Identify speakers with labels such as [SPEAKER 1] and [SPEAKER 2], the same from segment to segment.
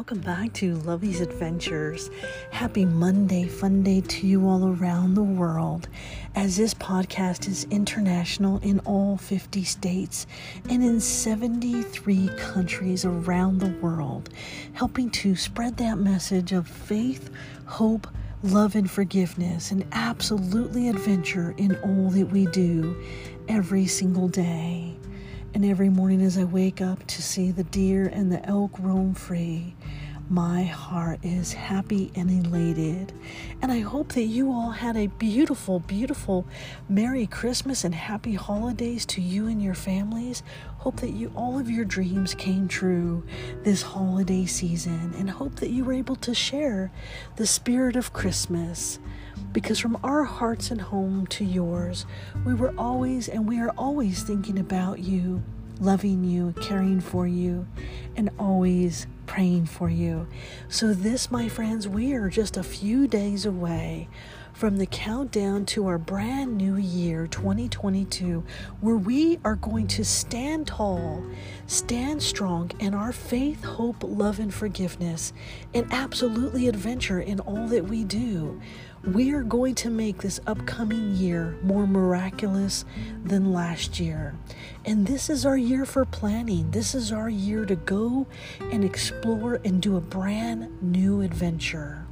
[SPEAKER 1] welcome back to Lovey's Adventures. Happy Monday, fun day to you all around the world, as this podcast is international in all 50 states and in 73 countries around the world, helping to spread that message of faith, hope, love, and forgiveness, and absolutely adventure in all that we do every single day. And every morning as I wake up to see the deer and the elk roam free, my heart is happy and elated. And I hope that you all had a beautiful, beautiful Merry Christmas and happy holidays to you and your families. Hope that you all of your dreams came true this holiday season and hope that you were able to share the spirit of Christmas because from our hearts and home to yours, we were always and we are always thinking about you, loving you, caring for you, and always praying for you. So, this, my friends, we are just a few days away from the countdown to our brand new year 2022, where we are going to stand tall, stand strong in our faith, hope, love, and forgiveness, and absolutely adventure in all that we do. We are going to make this upcoming year more miraculous than last year. And this is our year for planning. This is our year to go and explore and do a brand new adventure.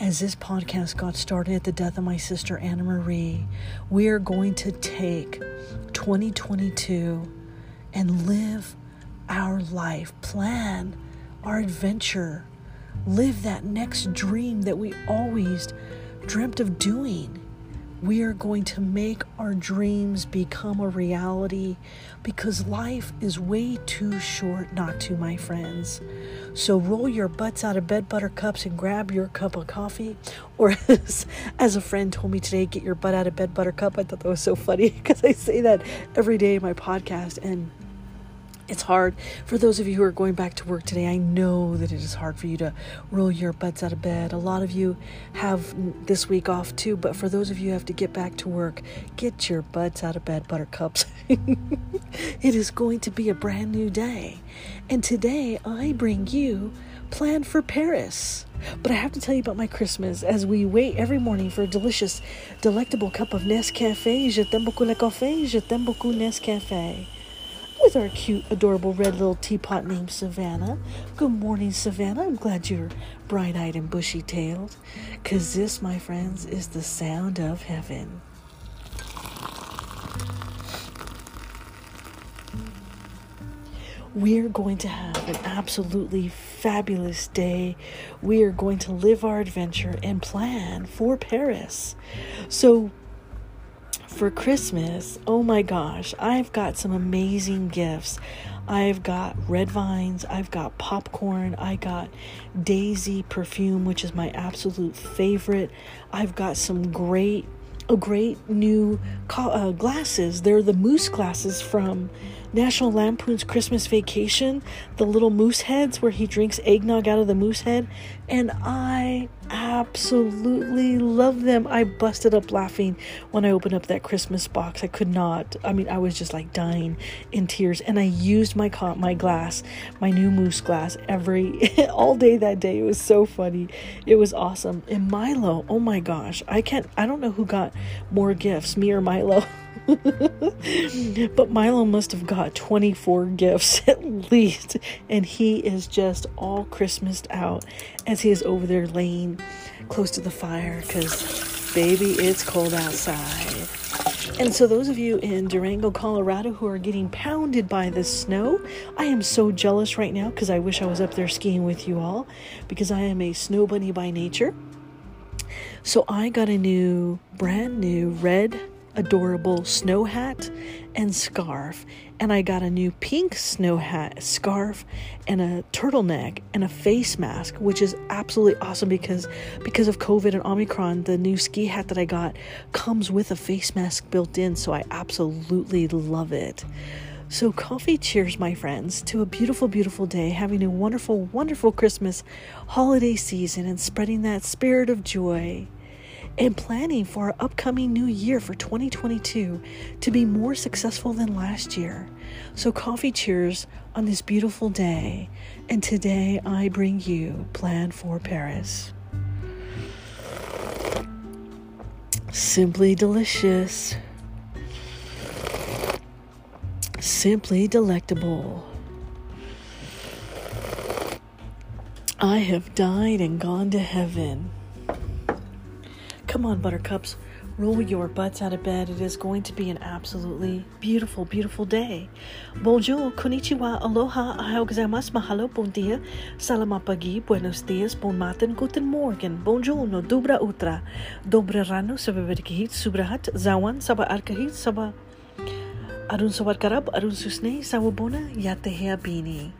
[SPEAKER 1] As this podcast got started at the death of my sister Anna Marie, we are going to take 2022 and live our life, plan our adventure, live that next dream that we always dreamt of doing. We are going to make our dreams become a reality because life is way too short not to, my friends. So roll your butts out of bed, buttercups, and grab your cup of coffee. Or as, as a friend told me today, get your butt out of bed, buttercup. I thought that was so funny because I say that every day in my podcast. And it's hard for those of you who are going back to work today. I know that it is hard for you to roll your butts out of bed. A lot of you have this week off too, but for those of you who have to get back to work, get your butts out of bed, buttercups. it is going to be a brand new day. And today I bring you Plan for Paris. But I have to tell you about my Christmas as we wait every morning for a delicious, delectable cup of Nescafe. Je t'aime beaucoup le café, je t'aime beaucoup Nescafe with our cute, adorable red little teapot named Savannah. Good morning, Savannah. I'm glad you're bright eyed and bushy tailed, because this, my friends, is the sound of heaven. We're going to have an absolutely fabulous day. We are going to live our adventure and plan for Paris. So, for Christmas, oh my gosh, I've got some amazing gifts. I've got red vines, I've got popcorn, I got daisy perfume, which is my absolute favorite. I've got some great, a great new uh, glasses. They're the moose glasses from National Lampoon's Christmas Vacation, the little moose heads where he drinks eggnog out of the moose head, and I absolutely love them. I busted up laughing when I opened up that Christmas box. I could not. I mean, I was just like dying in tears, and I used my my glass, my new moose glass, every all day that day. It was so funny. It was awesome. And Milo, oh my gosh, I can't. I don't know who got more gifts, me or Milo. but Milo must have got 24 gifts at least, and he is just all Christmased out as he is over there laying close to the fire because, baby, it's cold outside. And so, those of you in Durango, Colorado, who are getting pounded by the snow, I am so jealous right now because I wish I was up there skiing with you all because I am a snow bunny by nature. So, I got a new, brand new red adorable snow hat and scarf. And I got a new pink snow hat, scarf, and a turtleneck and a face mask, which is absolutely awesome because because of COVID and Omicron, the new ski hat that I got comes with a face mask built in, so I absolutely love it. So, coffee cheers, my friends, to a beautiful, beautiful day, having a wonderful, wonderful Christmas holiday season and spreading that spirit of joy and planning for our upcoming new year for 2022 to be more successful than last year. So, coffee cheers on this beautiful day. And today I bring you Plan for Paris. Simply delicious. Simply delectable. I have died and gone to heaven. Come on, buttercups, roll your butts out of bed. It is going to be an absolutely beautiful, beautiful day. Bonjour, konnichiwa, aloha, ohayo gozaimasu, mahalo, bon dia, salamapagi, buenos dias, bon matin, guten morgen, bonjour, no dubra utra, dobre rano, sababarikihit, subrahat, zawan, saba arkahit, saba Arun Arun Susne, Sawabona.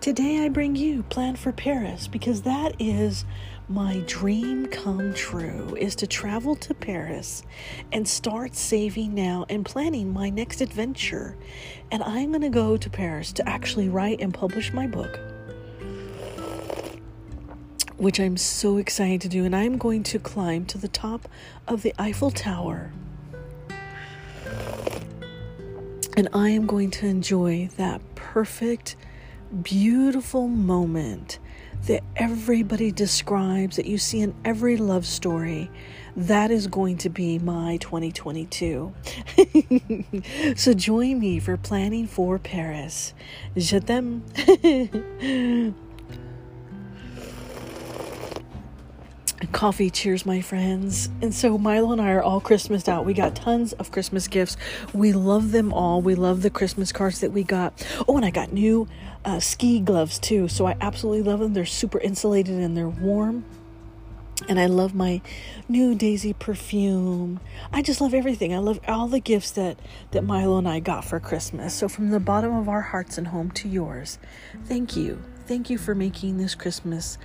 [SPEAKER 1] Today I bring you Plan for Paris because that is my dream come true is to travel to Paris and start saving now and planning my next adventure. And I'm going to go to Paris to actually write and publish my book. Which I'm so excited to do, and I'm going to climb to the top of the Eiffel Tower and I am going to enjoy that perfect, beautiful moment that everybody describes, that you see in every love story. That is going to be my 2022. so join me for planning for Paris. Je t'aime. coffee cheers my friends and so milo and i are all christmased out we got tons of christmas gifts we love them all we love the christmas cards that we got oh and i got new uh, ski gloves too so i absolutely love them they're super insulated and they're warm and I love my new Daisy perfume. I just love everything. I love all the gifts that that Milo and I got for Christmas. So from the bottom of our hearts and home to yours, thank you. Thank you for making this Christmas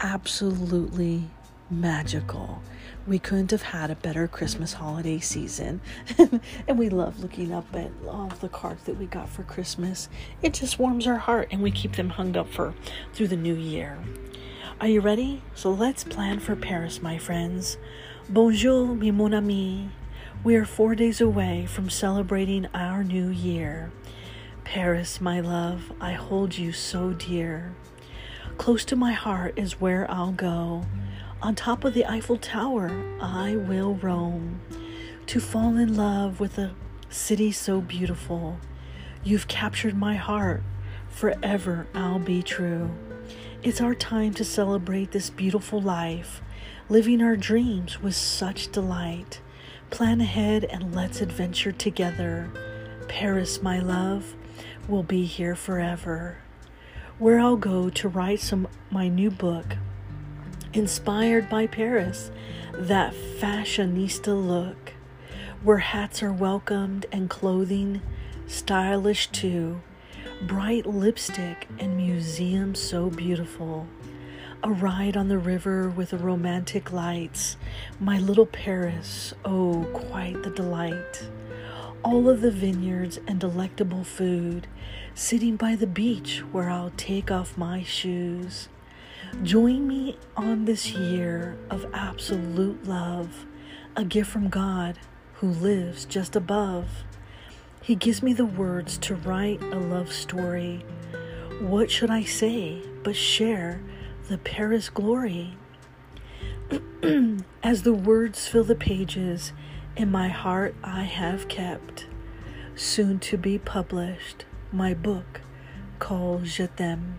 [SPEAKER 1] absolutely magical. We couldn't have had a better Christmas holiday season. and we love looking up at all the cards that we got for Christmas. It just warms our heart and we keep them hung up for through the new year. Are you ready? So let's plan for Paris, my friends. Bonjour, mi mon ami. We are four days away from celebrating our new year. Paris, my love, I hold you so dear. Close to my heart is where I'll go on top of the Eiffel Tower, I will roam to fall in love with a city so beautiful. You've captured my heart, forever I'll be true. It's our time to celebrate this beautiful life, living our dreams with such delight. Plan ahead and let's adventure together. Paris, my love, will be here forever. Where I'll go to write some my new book inspired by Paris, that fashionista look, where hats are welcomed and clothing stylish too, bright lipstick and museums so beautiful. A ride on the river with the romantic lights, my little Paris, oh, quite the delight. All of the vineyards and delectable food, sitting by the beach where I'll take off my shoes. Join me on this year of absolute love, a gift from God who lives just above. He gives me the words to write a love story. What should I say but share the Paris glory? As the words fill the pages, in my heart I have kept, soon to be published, my book called Je t'aime